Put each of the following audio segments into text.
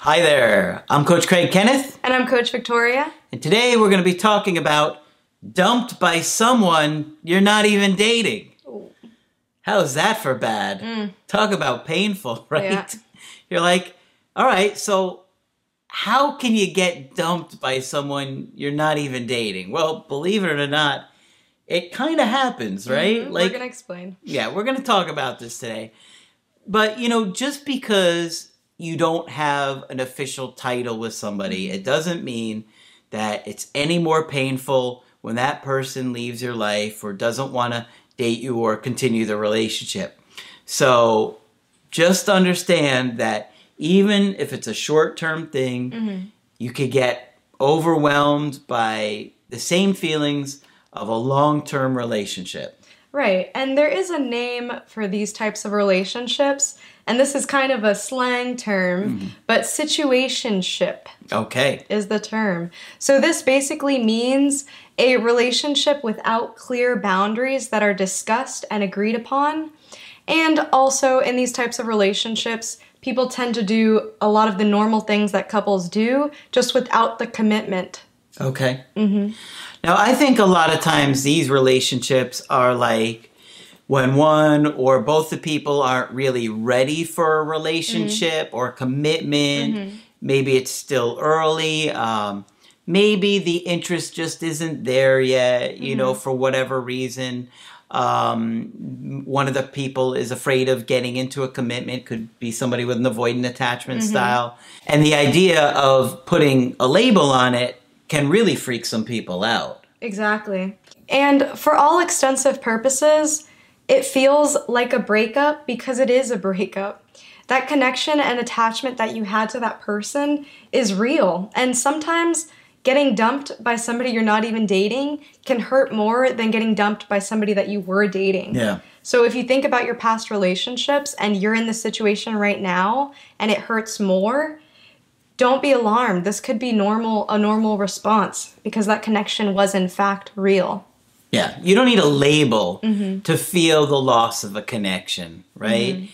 Hi there, I'm Coach Craig Kenneth, And I'm Coach Victoria. and today we're going to be talking about dumped by someone you're not even dating. How's that for bad? Talk about painful, right? Yeah. You're like, all right, so how can you get dumped by someone you're not even dating? Well, believe it or not, it kind of happens, right? Mhm, Like, We're gonna explain. yeah, we're going to talk about this today. But, you know, just because you don't have an official title with somebody, mm-hmm. it doesn't mean that it's any more painful when that person leaves your life or doesn't want to date you or continue the relationship. So just understand that even if it's a short term thing, mm-hmm. you could get overwhelmed by the same feelings of a long term relationship. Right. And there is a name for these types of relationships, and this is kind of a slang term, Mm-hmm. but situationship Okay. is the term. So this basically means a relationship without clear boundaries that are discussed and agreed upon. And also in these types of relationships, people tend to do a lot of the normal things that couples do just without the commitment. Okay. Mm-hmm. Now, I think a lot of times these relationships are like when one or both the people aren't really ready for a relationship or commitment. Maybe it's still early. Um, maybe the interest just isn't there yet, you know, for whatever reason. Um, one of the people is afraid of getting into a commitment, could be somebody with an avoidant attachment style. And the idea of putting a label on it can really freak some people out. Exactly. And for all extensive purposes, it feels like a breakup because it is a breakup. That connection and attachment that you had to that person is real. And sometimes getting dumped by somebody you're not even dating can hurt more than getting dumped by somebody that you were dating. Yeah. So if you think about your past relationships and you're in this situation right now and it hurts more, don't be alarmed. This could be normal a normal response because that connection was in fact real. Yeah, you don't need a label mm-hmm. to feel the loss of a connection, right?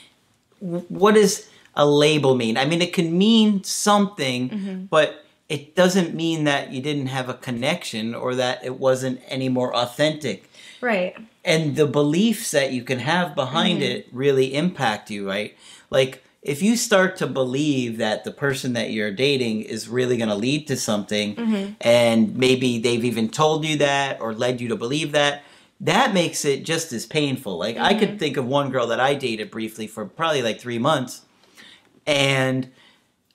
W What does a label mean? I mean, it can mean something, mm-hmm. but it doesn't mean that you didn't have a connection or that it wasn't any more authentic. Right. And the beliefs that you can have behind it really impact you, right? Like, if you start to believe that the person that you're dating is really going to lead to something, mm-hmm. and maybe they've even told you that or led you to believe that, that makes it just as painful. Like, I could mm-hmm. think of one girl that I dated briefly for probably like three months, and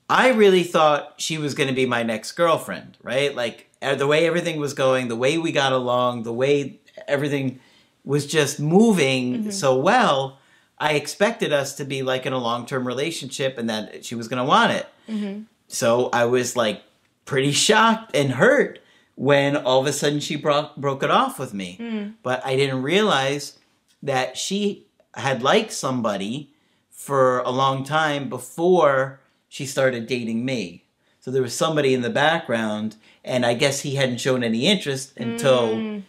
I really thought she was going to be my next girlfriend, right? Like, uh, the way everything was going, the way we got along, the way everything was just moving mm-hmm. so well. I expected us to be like in a long term relationship and that she was going to want it. Mm-hmm. So I was like pretty shocked and hurt when all of a sudden she broke broke it off with me. Mm. But I didn't realize that she had liked somebody for a long time before she started dating me. So there was somebody in the background, and I guess he hadn't shown any interest until mm.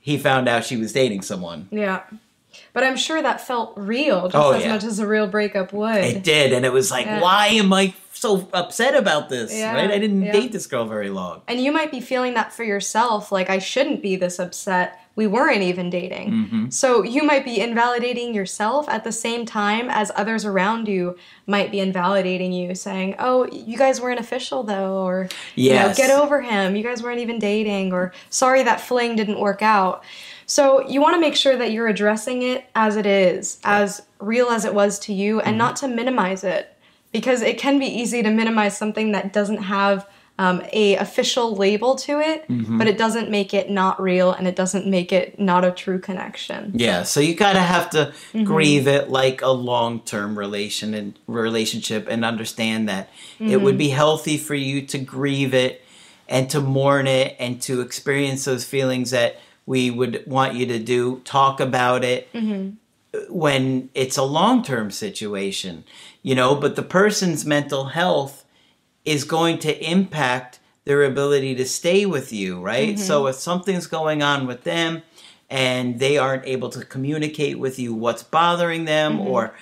he found out she was dating someone. Yeah. But I'm sure that felt real just Oh, as yeah. much as a real breakup would. It did, and it was like, Yeah. why am I so upset about this? Yeah, right? I didn't date this girl very long. And you might be feeling that for yourself, like I shouldn't be this upset. We weren't even dating. Mm-hmm. So you might be invalidating yourself at the same time as others around you might be invalidating you, saying, "Oh, you guys weren't official though," or you know, "Get over him. You guys weren't even dating," or "Sorry that fling didn't work out." So you want to make sure that you're addressing it as it is, as real as it was to you, and not to minimize it, because it can be easy to minimize something that doesn't have um, a official label to it, Mm-hmm. but it doesn't make it not real and it doesn't make it not a true connection. Yeah, so you gotta have to Mm-hmm. grieve it like a long term relation and relationship, and understand that it Mm-hmm. would be healthy for you to grieve it and to mourn it and to experience those feelings that we would want you to do. Talk about it Mm-hmm. when it's a long term situation, you know. But the person's mental health is going to impact their ability to stay with you, right? So if something's going on with them and they aren't able to communicate with you what's bothering them or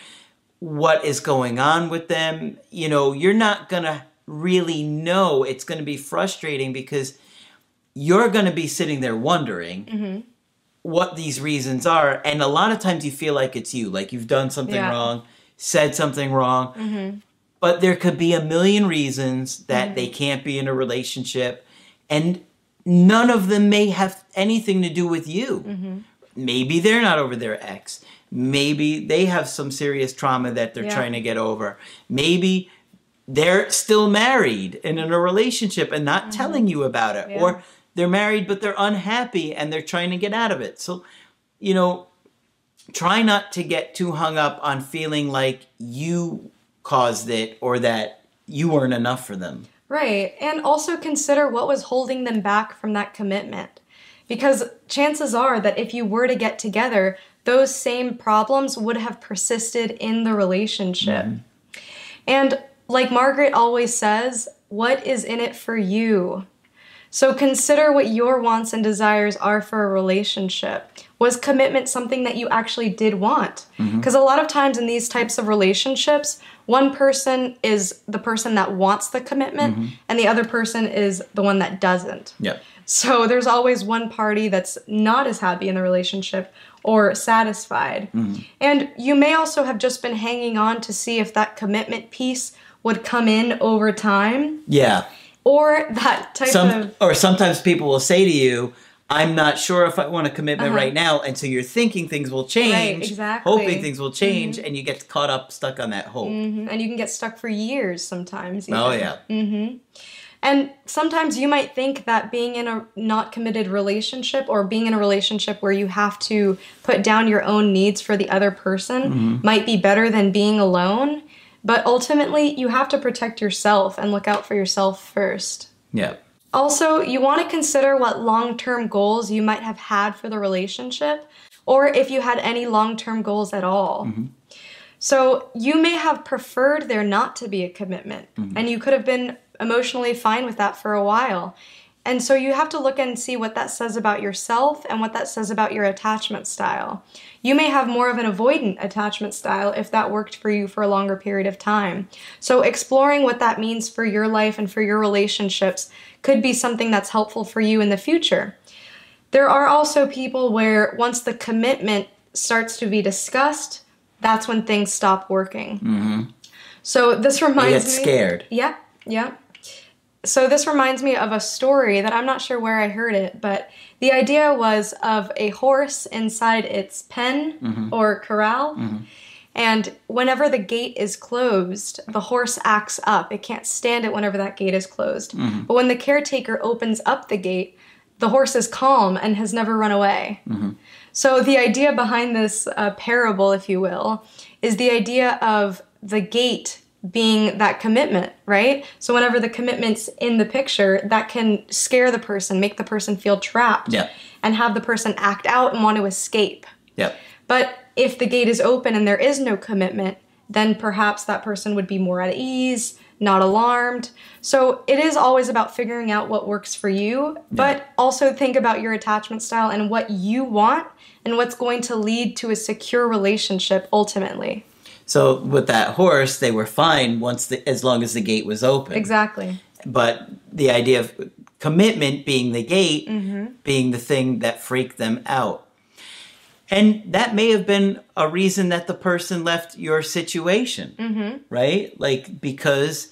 what is going on with them, you know, you're not going to really know. It's going to be frustrating because you're going to be sitting there wondering mm-hmm. what these reasons are. And a lot of times you feel like it's you, like you've done something Yeah. wrong, said something wrong. Mm-hmm. But there could be a million reasons that mm-hmm. they can't be in a relationship, and none of them may have anything to do with you. Maybe they're not over their ex. Maybe they have some serious trauma that they're Yeah. trying to get over. Maybe they're still married and in a relationship and not telling you about it. Or they're married but they're unhappy and they're trying to get out of it. So, you know, try not to get too hung up on feeling like you caused it or that you weren't enough for them. Right. And also consider what was holding them back from that commitment. Because chances are that if you were to get together, those same problems would have persisted in the relationship. Mm-hmm. And like Margaret always says, what is in it for you? So consider what your wants and desires are for a relationship. Was commitment something that you actually did want? Mm-hmm. Because a lot of times in these types of relationships, one person is the person that wants the commitment, mm-hmm. and the other person is the one that doesn't. Yeah. So there's always one party that's not as happy in the relationship or satisfied. Mm-hmm. And you may also have just been hanging on to see if that commitment piece would come in over time Yeah. Or that type Some of or sometimes people will say to you, I'm not sure if I want a commitment Uh-huh. right now, and so you're thinking things will change, exactly. hoping things will mm-hmm. change, and you get caught up stuck on that hope. Mm-hmm. and you can get stuck for years sometimes. Oh even. yeah. Mm-hmm. And sometimes you might think that being in a not committed relationship or being in a relationship where you have to put down your own needs for the other person might be better than being alone. But ultimately, you have to protect yourself and look out for yourself first. Yeah. Also, you want to consider what long term goals you might have had for the relationship, or if you had any long term goals at all. Mm-hmm. So, you may have preferred there not to be a commitment, mm-hmm. and you could have been emotionally fine with that for a while. And so, you have to look and see what that says about yourself and what that says about your attachment style. You may have more of an avoidant attachment style if that worked for you for a longer period of time. So, exploring what that means for your life and for your relationships could be something that's helpful for you in the future. There are also people where once the commitment starts to be discussed, that's when things stop working. Mm-hmm. So, this You reminds get me. scared. Yeah, yeah. So this reminds me of a story that I'm not sure where I heard it, but the idea was of a horse inside its pen mm-hmm. or corral. Mm-hmm. And whenever the gate is closed, the horse acts up. It can't stand it whenever that gate is closed. Mm-hmm. But when the caretaker opens up the gate, the horse is calm and has never run away. So the idea behind this uh, parable, if you will, is the idea of the gate being that commitment, right? So whenever the commitment's in the picture, that can scare the person, make the person feel trapped, Yeah. and have the person act out and want to escape. Yep. But if the gate is open and there is no commitment, then perhaps that person would be more at ease, not alarmed. So it is always about figuring out what works for you, but also think about your attachment style and what you want and what's going to lead to a secure relationship ultimately. So with that horse, they were fine once the as long as the gate was open. Exactly. But the idea of commitment being the gate, Mm-hmm. being the thing that freaked them out. And that may have been a reason that the person left your situation, Mm-hmm. right? Like because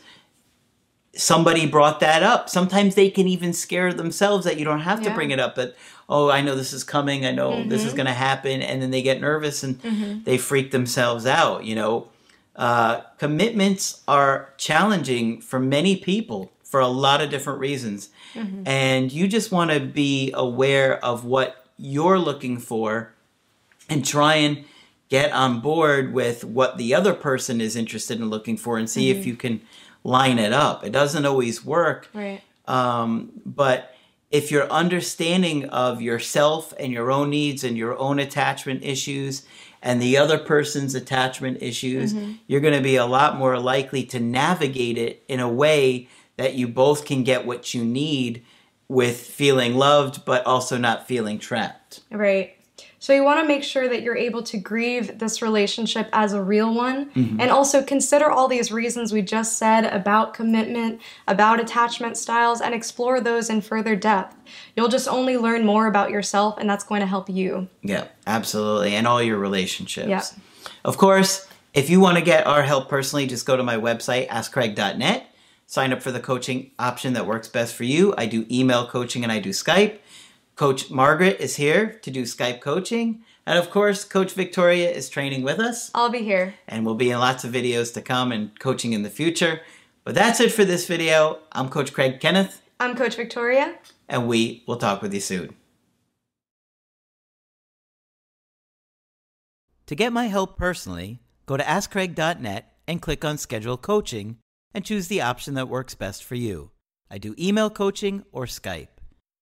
somebody brought that up. Sometimes they can even scare themselves that you don't have to Yeah. Mm-hmm. bring it up. But oh, I know this is coming. I know this is going to happen, and then they get nervous and they freak themselves out. You know, uh, commitments are challenging for many people for a lot of different reasons. And you just want to be aware of what you're looking for and try and get on board with what the other person is interested in looking for and see if you can line it up. It doesn't always work. Right. Um, but if your understanding of yourself and your own needs and your own attachment issues and the other person's attachment issues, you're going to be a lot more likely to navigate it in a way that you both can get what you need with feeling loved but also not feeling trapped. Right. So you want to make sure that you're able to grieve this relationship as a real one mm-hmm. and also consider all these reasons we just said about commitment, about attachment styles, and explore those in further depth. You'll just only learn more about yourself, and that's going to help you. Yeah, absolutely. And all your relationships. Yeah. Of course, if you want to get our help personally, just go to my website, askcraig.net. Sign up for the coaching option that works best for you. I do email coaching and I do Skype. Coach Margaret is here to do Skype coaching. And of course, Coach Victoria is training with us. I'll be here. And we'll be in lots of videos to come and coaching in the future. But that's it for this video. I'm Coach Craig Kenneth, I'm Coach Victoria. and we will talk with you soon. To get my help personally, go to AskCraig.net and click on Schedule Coaching and choose the option that works best for you. I do email coaching or Skype.